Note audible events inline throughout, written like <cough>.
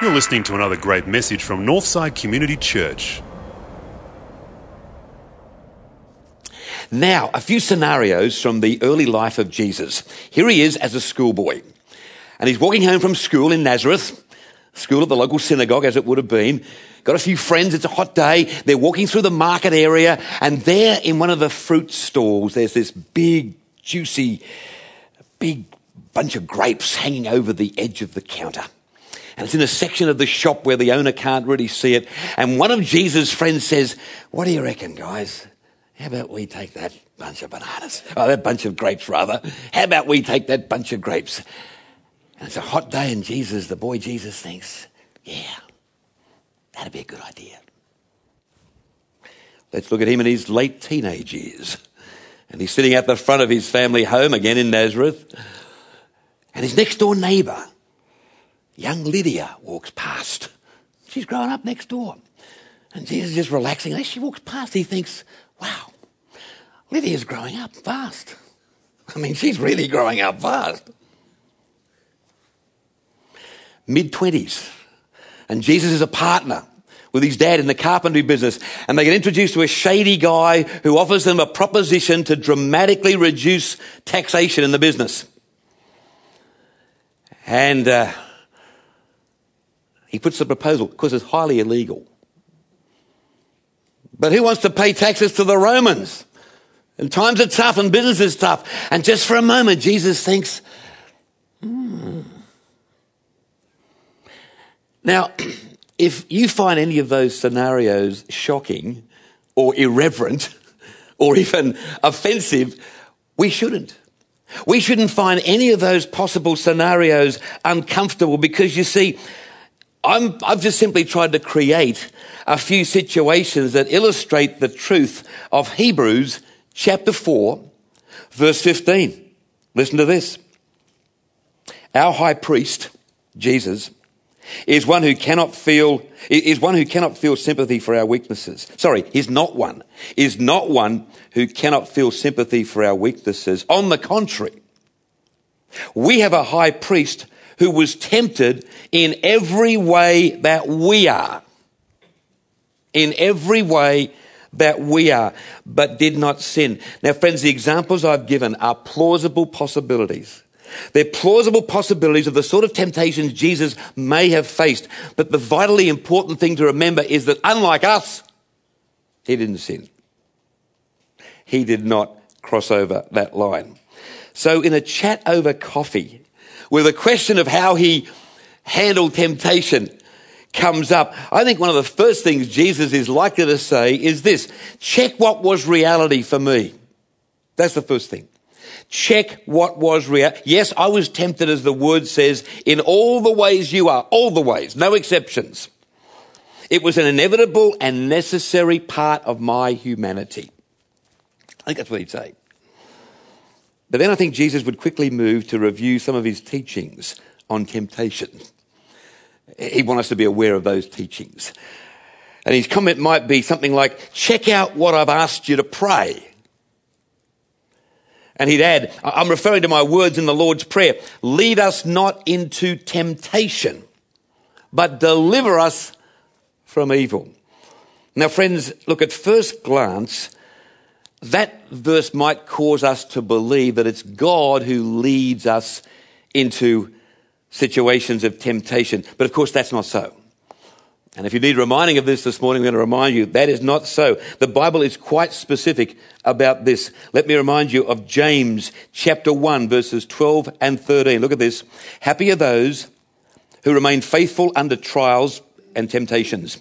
You're listening to another great message from Northside Community Church. Now, a few scenarios from the early life of Jesus. Here he is as a schoolboy. And he's walking home from school in Nazareth, school at the local synagogue as it would have been. Got a few friends. It's a hot day. They're walking through the market area. And there in one of the fruit stalls, there's this big, juicy, big bunch of grapes hanging over the edge of the counter. And it's in a section of the shop where the owner can't really see it. And one of Jesus' friends says, What do you reckon, guys? How about we take that bunch of bananas? Oh, that bunch of grapes, rather. How about we take that bunch of grapes? And it's a hot day, and Jesus, the boy Jesus, thinks, Yeah, that'd be a good idea. Let's look at him in his late teenage years. And he's sitting at the front of his family home again in Nazareth. And his next door neighbour, young Lydia, walks past. She's growing up next door. And Jesus is just relaxing. As she walks past, he thinks, wow, Lydia's growing up fast. I mean, she's really growing up fast. Mid 20s. And Jesus is a partner with his dad in the carpentry business. And they get introduced to a shady guy who offers them a proposition to dramatically reduce taxation in the business. And uh, he puts the proposal because it's highly illegal. But who wants to pay taxes to the Romans? And times are tough and business is tough. And just for a moment, Jesus thinks, hmm. Now, <clears throat> if you find any of those scenarios shocking or irreverent <laughs> or even offensive, we shouldn't. We shouldn't find any of those possible scenarios uncomfortable because you see, I'm, I've just simply tried to create a few situations that illustrate the truth of Hebrews chapter 4, verse 15. Listen to this. Our high priest, Jesus, is one who cannot feel is one who cannot feel sympathy for our weaknesses. Sorry, he's not one. Is not one who cannot feel sympathy for our weaknesses. On the contrary, we have a high priest who was tempted in every way that we are. In every way that we are, but did not sin. Now, friends, the examples I've given are plausible possibilities. They're plausible possibilities of the sort of temptations Jesus may have faced. But the vitally important thing to remember is that unlike us, he didn't sin. He did not cross over that line. So in a chat over coffee, where the question of how he handled temptation comes up, I think one of the first things Jesus is likely to say is this, check what was reality for me. That's the first thing. Check what was real. Yes, I was tempted, as the word says, in all the ways you are, all the ways, no exceptions. It was an inevitable and necessary part of my humanity. I think that's what he'd say. But then I think Jesus would quickly move to review some of his teachings on temptation. He'd want us to be aware of those teachings. And his comment might be something like, check out what I've asked you to pray. And he'd add, I'm referring to my words in the Lord's Prayer, lead us not into temptation, but deliver us from evil. Now, friends, look, at first glance, that verse might cause us to believe that it's God who leads us into situations of temptation. But of course, that's not so. And if you need reminding of this this morning, I'm going to remind you that is not so. The Bible is quite specific about this. Let me remind you of James chapter 1 verses 12 and 13. Look at this. Happy are those who remain faithful under trials and temptations.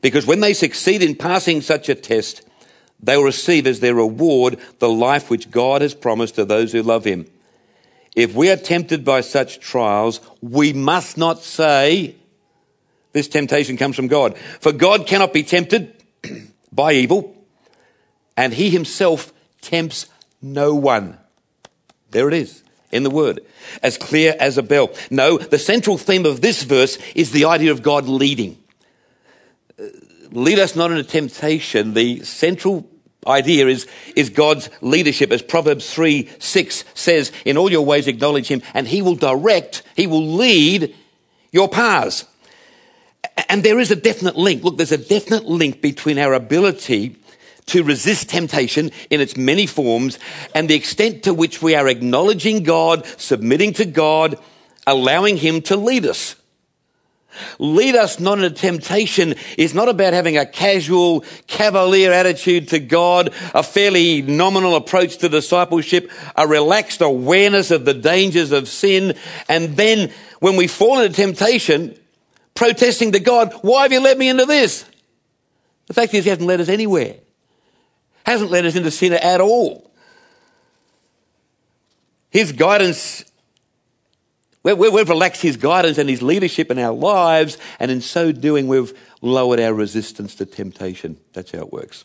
Because when they succeed in passing such a test, they will receive as their reward the life which God has promised to those who love him. If we are tempted by such trials, we must not say, this temptation comes from God. For God cannot be tempted <clears throat> by evil, and he himself tempts no one. There it is in the word, as clear as a bell. No, the central theme of this verse is the idea of God leading. Uh, lead us not into temptation. The central idea is, is God's leadership. As Proverbs 3 6 says, In all your ways acknowledge him, and he will direct, he will lead your paths. And there is a definite link. Look, there's a definite link between our ability to resist temptation in its many forms and the extent to which we are acknowledging God, submitting to God, allowing Him to lead us. Lead us not into temptation is not about having a casual, cavalier attitude to God, a fairly nominal approach to discipleship, a relaxed awareness of the dangers of sin, and then when we fall into temptation, protesting to God, why have you let me into this? The fact is, He hasn't led us anywhere. Hasn't led us into sin at all. His guidance, we've relaxed His guidance and His leadership in our lives, and in so doing, we've lowered our resistance to temptation. That's how it works.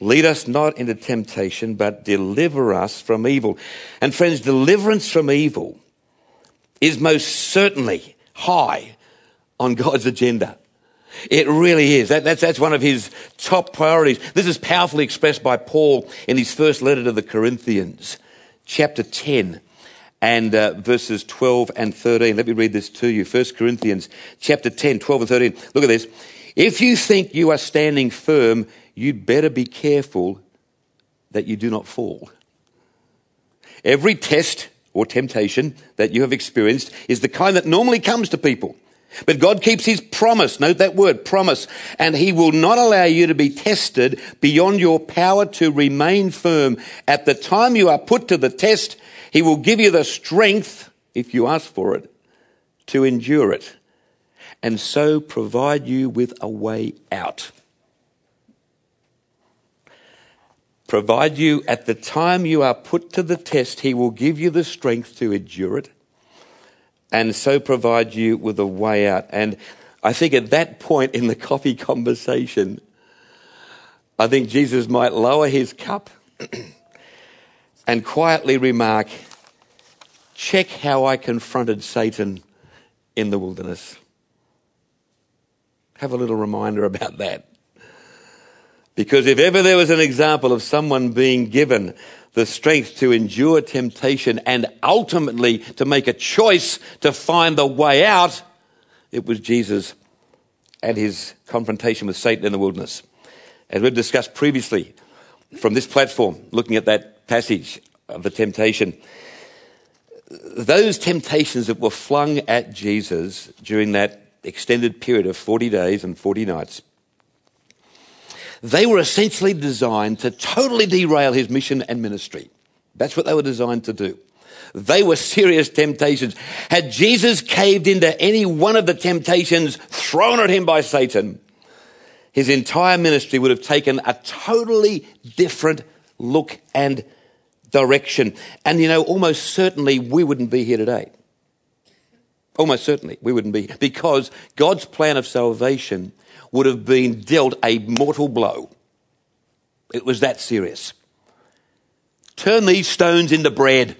Lead us not into temptation, but deliver us from evil. And friends, deliverance from evil is most certainly high on God's agenda. It really is. That, that's, that's one of his top priorities. This is powerfully expressed by Paul in his first letter to the Corinthians, chapter 10 and uh, verses 12 and 13. Let me read this to you. 1 Corinthians chapter 10, 12 and 13. Look at this. If you think you are standing firm, you'd better be careful that you do not fall. Every test or temptation that you have experienced is the kind that normally comes to people. But God keeps his promise. Note that word, promise. And he will not allow you to be tested beyond your power to remain firm. At the time you are put to the test, he will give you the strength, if you ask for it, to endure it. And so provide you with a way out. Provide you at the time you are put to the test, he will give you the strength to endure it and so provide you with a way out. And I think at that point in the coffee conversation, I think Jesus might lower his cup <clears throat> and quietly remark, Check how I confronted Satan in the wilderness. Have a little reminder about that. Because if ever there was an example of someone being given the strength to endure temptation and ultimately to make a choice to find the way out, it was Jesus and his confrontation with Satan in the wilderness. As we've discussed previously from this platform, looking at that passage of the temptation, those temptations that were flung at Jesus during that extended period of 40 days and 40 nights they were essentially designed to totally derail his mission and ministry. That's what they were designed to do. They were serious temptations. Had Jesus caved into any one of the temptations thrown at him by Satan, his entire ministry would have taken a totally different look and direction. And you know, almost certainly we wouldn't be here today. Almost certainly we wouldn't be because God's plan of salvation would have been dealt a mortal blow. It was that serious. Turn these stones into bread.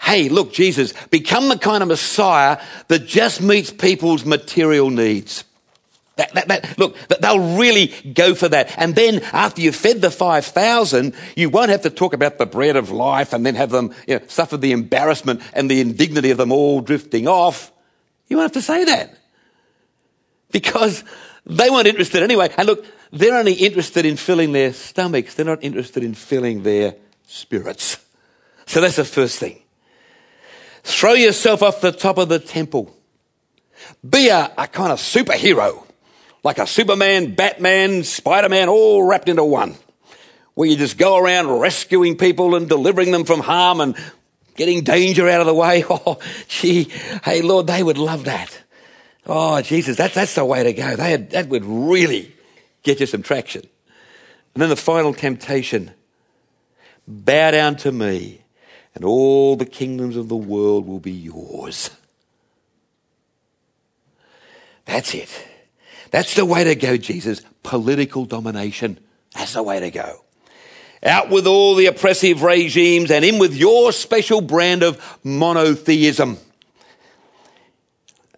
Hey, look, Jesus, become the kind of Messiah that just meets people's material needs. That, that, that, look, they'll really go for that. And then after you've fed the 5,000, you won't have to talk about the bread of life and then have them you know, suffer the embarrassment and the indignity of them all drifting off. You won't have to say that. Because they weren't interested anyway. And look, they're only interested in filling their stomachs. They're not interested in filling their spirits. So that's the first thing. Throw yourself off the top of the temple. Be a, a kind of superhero, like a Superman, Batman, Spider-Man, all wrapped into one. Where you just go around rescuing people and delivering them from harm and getting danger out of the way. <laughs> Oh, gee, hey Lord, they would love that. Oh, Jesus, that's, that's the way to go. They had, that would really get you some traction. And then the final temptation bow down to me, and all the kingdoms of the world will be yours. That's it. That's the way to go, Jesus. Political domination. That's the way to go. Out with all the oppressive regimes and in with your special brand of monotheism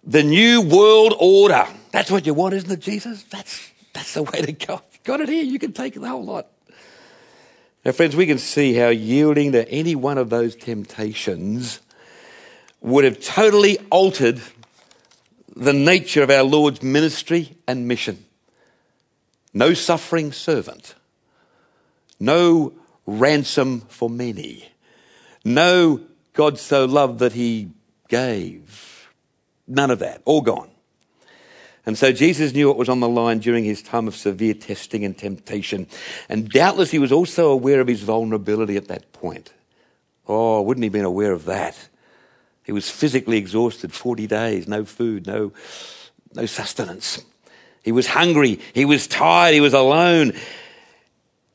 the new world order. That's what you want, isn't it, Jesus? That's, that's the way to go. Got it here. You can take the whole lot. Now, friends, we can see how yielding to any one of those temptations would have totally altered the nature of our Lord's ministry and mission. No suffering servant, no ransom for many, no God so loved that he gave. None of that, all gone. And so Jesus knew what was on the line during his time of severe testing and temptation. And doubtless he was also aware of his vulnerability at that point. Oh, wouldn't he have been aware of that? He was physically exhausted, 40 days, no food, no, no sustenance. He was hungry, he was tired, he was alone.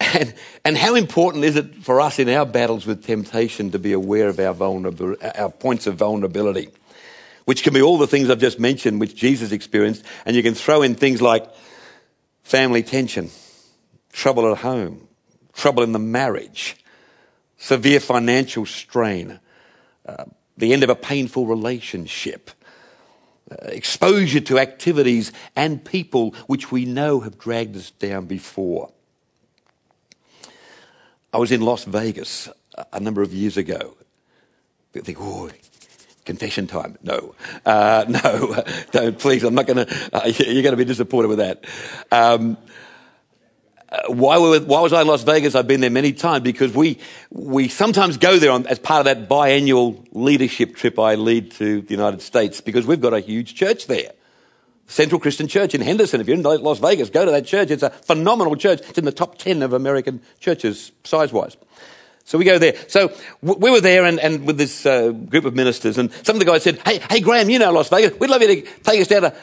And, and how important is it for us in our battles with temptation to be aware of our, vulnerability, our points of vulnerability? Which can be all the things I've just mentioned, which Jesus experienced. And you can throw in things like family tension, trouble at home, trouble in the marriage, severe financial strain, uh, the end of a painful relationship, uh, exposure to activities and people which we know have dragged us down before. I was in Las Vegas a number of years ago. I think, oh, confession time. No, uh, <laughs> no, don't please. I'm not going to. Uh, <laughs> you're going to be disappointed with that. Um, uh, why, were, why was I in Las Vegas? I've been there many times because we we sometimes go there on, as part of that biannual leadership trip I lead to the United States because we've got a huge church there. Central Christian Church in Henderson. If you're in Las Vegas, go to that church. It's a phenomenal church. It's in the top 10 of American churches, size wise. So we go there. So we were there and, and with this uh, group of ministers, and some of the guys said, "Hey, hey, Graham, you know Las Vegas. We'd love you to take us down to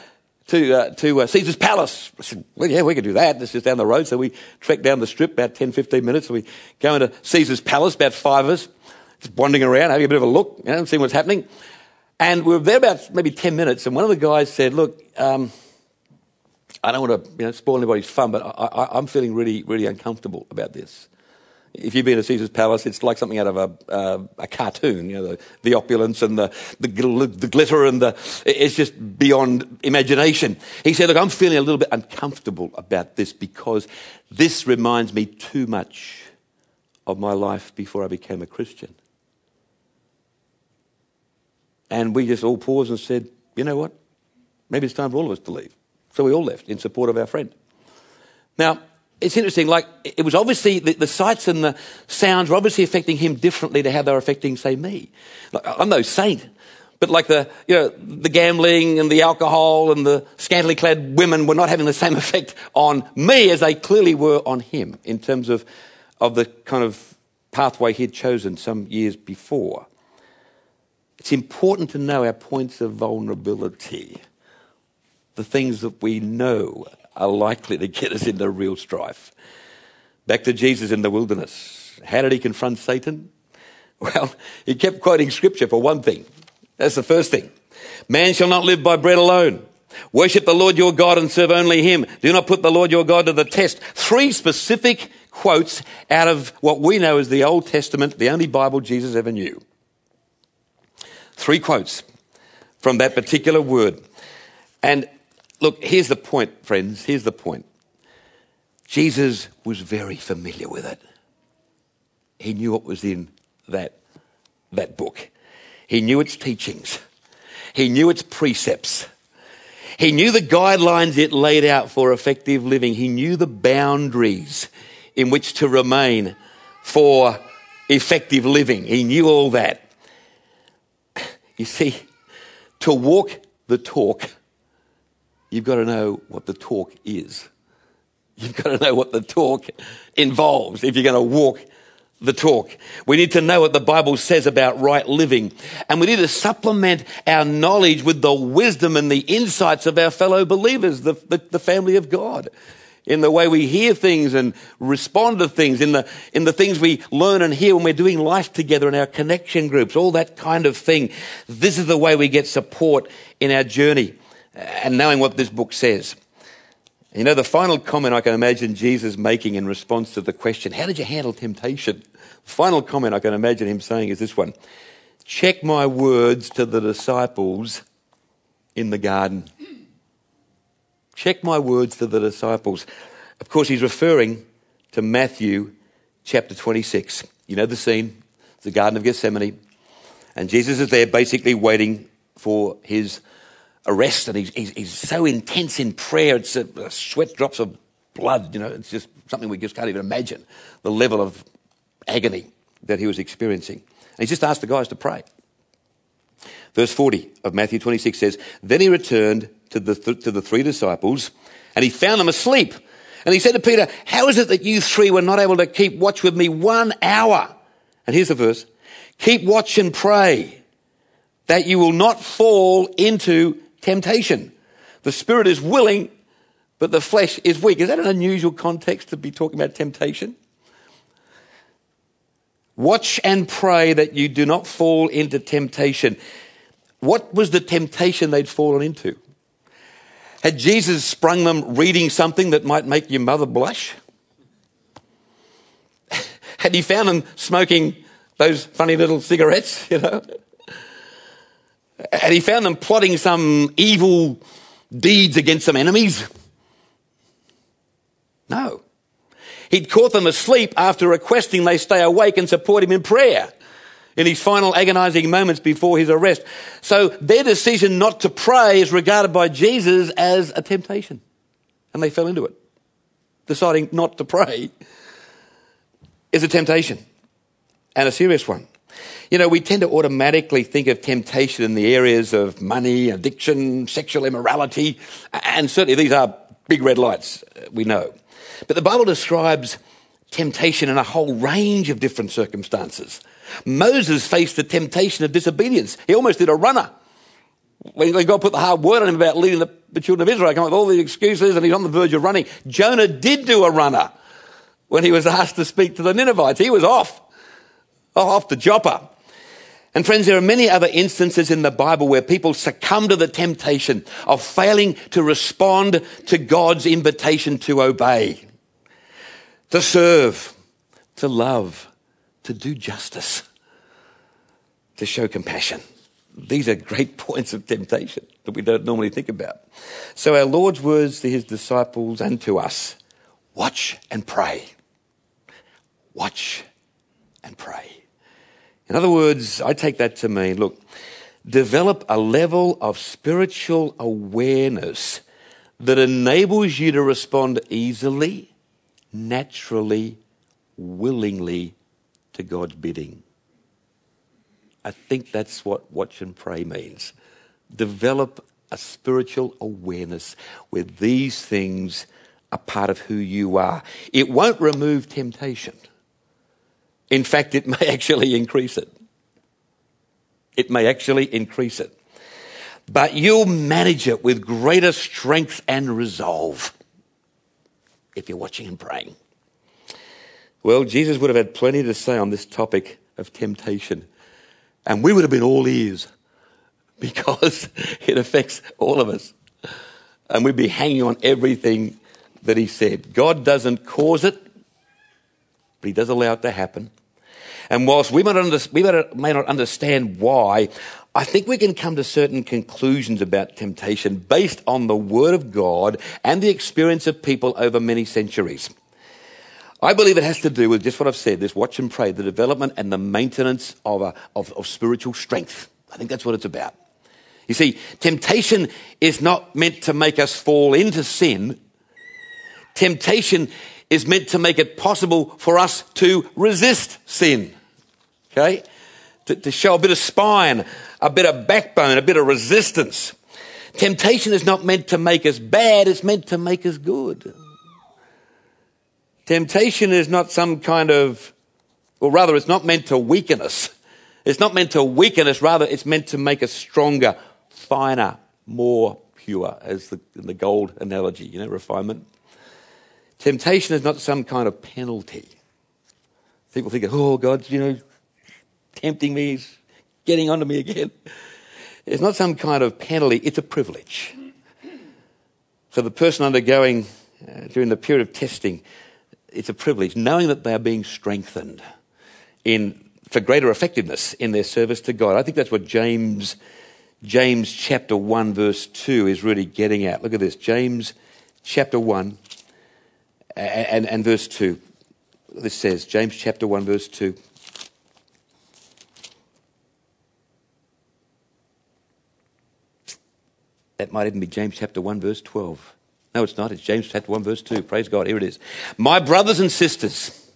to, uh, to uh, Caesar's Palace." I said, "Well, yeah, we could do that. This just down the road." So we trekked down the strip about 10, 15 minutes. We go into Caesar's Palace, about five of us, just wandering around, having a bit of a look, you know, seeing what's happening. And we were there about maybe 10 minutes, and one of the guys said, "Look." Um, I don't want to you know, spoil anybody's fun, but I, am feeling really, really uncomfortable about this. If you've been to Caesar's Palace, it's like something out of a, uh, a cartoon. You know, the, the opulence and the, the, gl- the, glitter and the, it's just beyond imagination. He said, look, I'm feeling a little bit uncomfortable about this because this reminds me too much of my life before I became a Christian. And we just all paused and said, you know what? Maybe it's time for all of us to leave. So we all left in support of our friend. Now, it's interesting, like, it was obviously, the, the, sights and the sounds were obviously affecting him differently to how they were affecting, say, me. Like, I'm no saint, but like the, you know, the gambling and the alcohol and the scantily clad women were not having the same <laughs> effect on me as they clearly were on him in terms of, of the kind of pathway he'd chosen some years before. It's important to know our points of vulnerability, the things that we know are likely to get us into real strife. Back to Jesus in the wilderness. How did he confront Satan? <laughs> Well, he kept quoting scripture for one thing. That's the first thing. Man shall not live by bread alone. Worship the Lord your God and serve only him. Do not put the Lord your God to the test. Three specific quotes out of what we know as the Old Testament, the only Bible Jesus ever knew. Three quotes from that particular word. And Look, here's the point, friends. Here's the point. Jesus was very familiar with it. He knew what was in that, that book. He knew its teachings. He knew its precepts. He knew the guidelines it laid out for effective living. He knew the boundaries in which to remain for effective living. He knew all that. You see, to walk the talk you've got to know what the talk is. You've got to know what the talk involves if you're going to walk the talk. We need to know what the Bible says about right living. And we need to supplement our knowledge with the wisdom and the insights of our fellow believers, the, the, the, family of God. In the way we hear things and respond to things, in the, in the things we learn and hear when we're doing life together in our connection groups, all that kind of thing. This is the way we get support in our journey and knowing what this book says. You know, the final comment I can imagine Jesus making in response to the question, How did you handle temptation? The final comment I can imagine him saying is this one Check my words to the disciples in the garden. Check my words to the disciples. Of course, he's referring to Matthew chapter 26. You know the scene, the Garden of Gethsemane. And Jesus is there basically waiting for his arrest. And he's, he's, he's so intense in prayer, it's a, a sweat drops of blood. You know, it's just something we just can't even imagine the level of agony that he was experiencing. And he just asked the guys to pray. Verse 40 of Matthew 26 says, Then he returned to the, th- to the three disciples and he found them asleep. And he said to Peter, How is it that you three were not able to keep watch with me one hour? And here's the verse Keep watch and pray that you will not fall into temptation. The spirit is willing, but the flesh is weak. Is that an unusual context to be talking about temptation? Watch and pray that you do not fall into temptation. What was the temptation they'd fallen into? Had Jesus sprung them reading something that might make your mother blush? <laughs> Had he found them smoking those funny little cigarettes, <laughs> you know? Had he found them plotting some evil deeds against some enemies? No. He'd caught them asleep after requesting they stay awake and support him in prayer in his final agonizing moments before his arrest. So their decision not to pray is regarded by Jesus as a temptation. And they fell into it. Deciding not to pray is a temptation and a serious one. You know, we tend to automatically think of temptation in the areas of money, addiction, sexual immorality, and certainly these are big red lights, uh, we know. But the Bible describes temptation in a whole range of different circumstances. Moses faced the temptation of disobedience. He almost did a runner. When God put the hard word on him about leading the, children of Israel, come up with all these excuses and he's on the verge of running. Jonah did do a runner when he was asked to speak to the Ninevites. He was off, Oh, off the Joppa. And friends, there are many other instances in the Bible where people succumb to the temptation of failing to respond to God's invitation to obey, to serve, to love, to do justice, to show compassion. These are great <laughs> points of temptation that we don't normally think about. So our Lord's words to his disciples and to us, watch and pray. Watch and pray. In other words, I take that to mean, look, develop a level of spiritual awareness that enables you to respond easily, naturally, willingly to God's bidding. I think that's what watch and pray means. Develop a spiritual awareness where these things are part of who you are. It won't remove temptation. In fact, it may actually increase it. It may actually increase it. But you'll manage it with greater strength and resolve if you're watching and praying. Well, Jesus would have had plenty to say on this topic of temptation, and we would have been all ears <laughs> because <laughs> it affects all of us. And we'd be hanging on everything that he said. God doesn't cause it, but he does allow it to happen. And whilst we might, under, we may not understand why, I think we can come to certain conclusions about temptation based on the Word of God and the experience of people over many centuries. I believe it has to do with just what I've said this watch and pray, the development and the maintenance of, a, of, of spiritual strength. I think that's what it's about. You see, temptation is not meant to make us fall into sin. Temptation is meant to make it possible for us to resist sin. Okay? To, to, show a bit of spine, a bit of backbone, a bit of resistance. Temptation is not meant to make us bad, it's meant to make us good. Temptation is not some kind of, or rather, it's not meant to weaken us. It's not meant to weaken us, rather, it's meant to make us stronger, finer, more pure, as the, the gold analogy, you know, refinement. Temptation is not some kind of penalty. People think, oh, God, you know, tempting me, he's getting onto me again. It's not some kind of penalty, it's a privilege. For the person undergoing uh, during the period of testing, it's a privilege, knowing that they are being strengthened in, for greater effectiveness in their service to God. I think that's what James, James chapter 1, verse 2 is really getting at. Look at this James chapter 1 and, and, verse 2. this says, James chapter 1, verse 2. That might even be James chapter 1, verse 12. No, it's not. It's James chapter 1, verse 2. Praise God. Here it is. My brothers and sisters,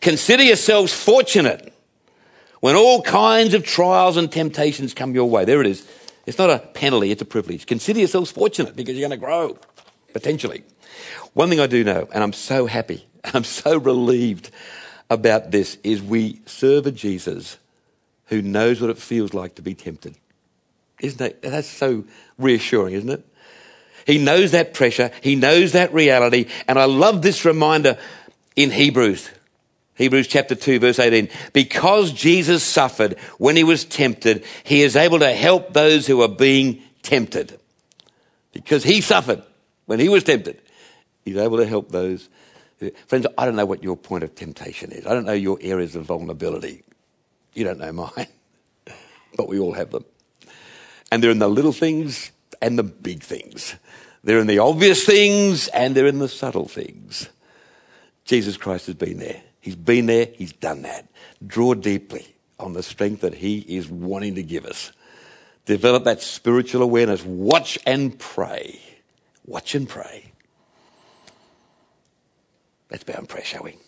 consider yourselves fortunate when all kinds of trials and temptations come your way. There it is. It's not a penalty, it's a privilege. Consider yourselves fortunate because you're going to grow, potentially. One thing I do know, and I'm so happy, <laughs> I'm so relieved about this, is we serve a Jesus who knows what it feels like to be tempted. Isn't that, that's so reassuring, isn't it? He knows that pressure. He knows that reality. And I love this reminder in Hebrews. Hebrews chapter 2 verse 18. Because Jesus suffered when he was tempted, he is able to help those who are being tempted. Because he suffered when he was tempted, he's able to help those. Friends, I don't know what your point of temptation is. I don't know your areas of vulnerability. You don't know mine. <laughs> But we all have them. And they're in the little things and the big things. They're in the obvious things and they're in the subtle things. Jesus Christ has been there. He's been there, He's done that. Draw deeply on the strength that He is wanting to give us. Develop that spiritual awareness. Watch and pray. Watch and pray. Let's bow and pray, shall we?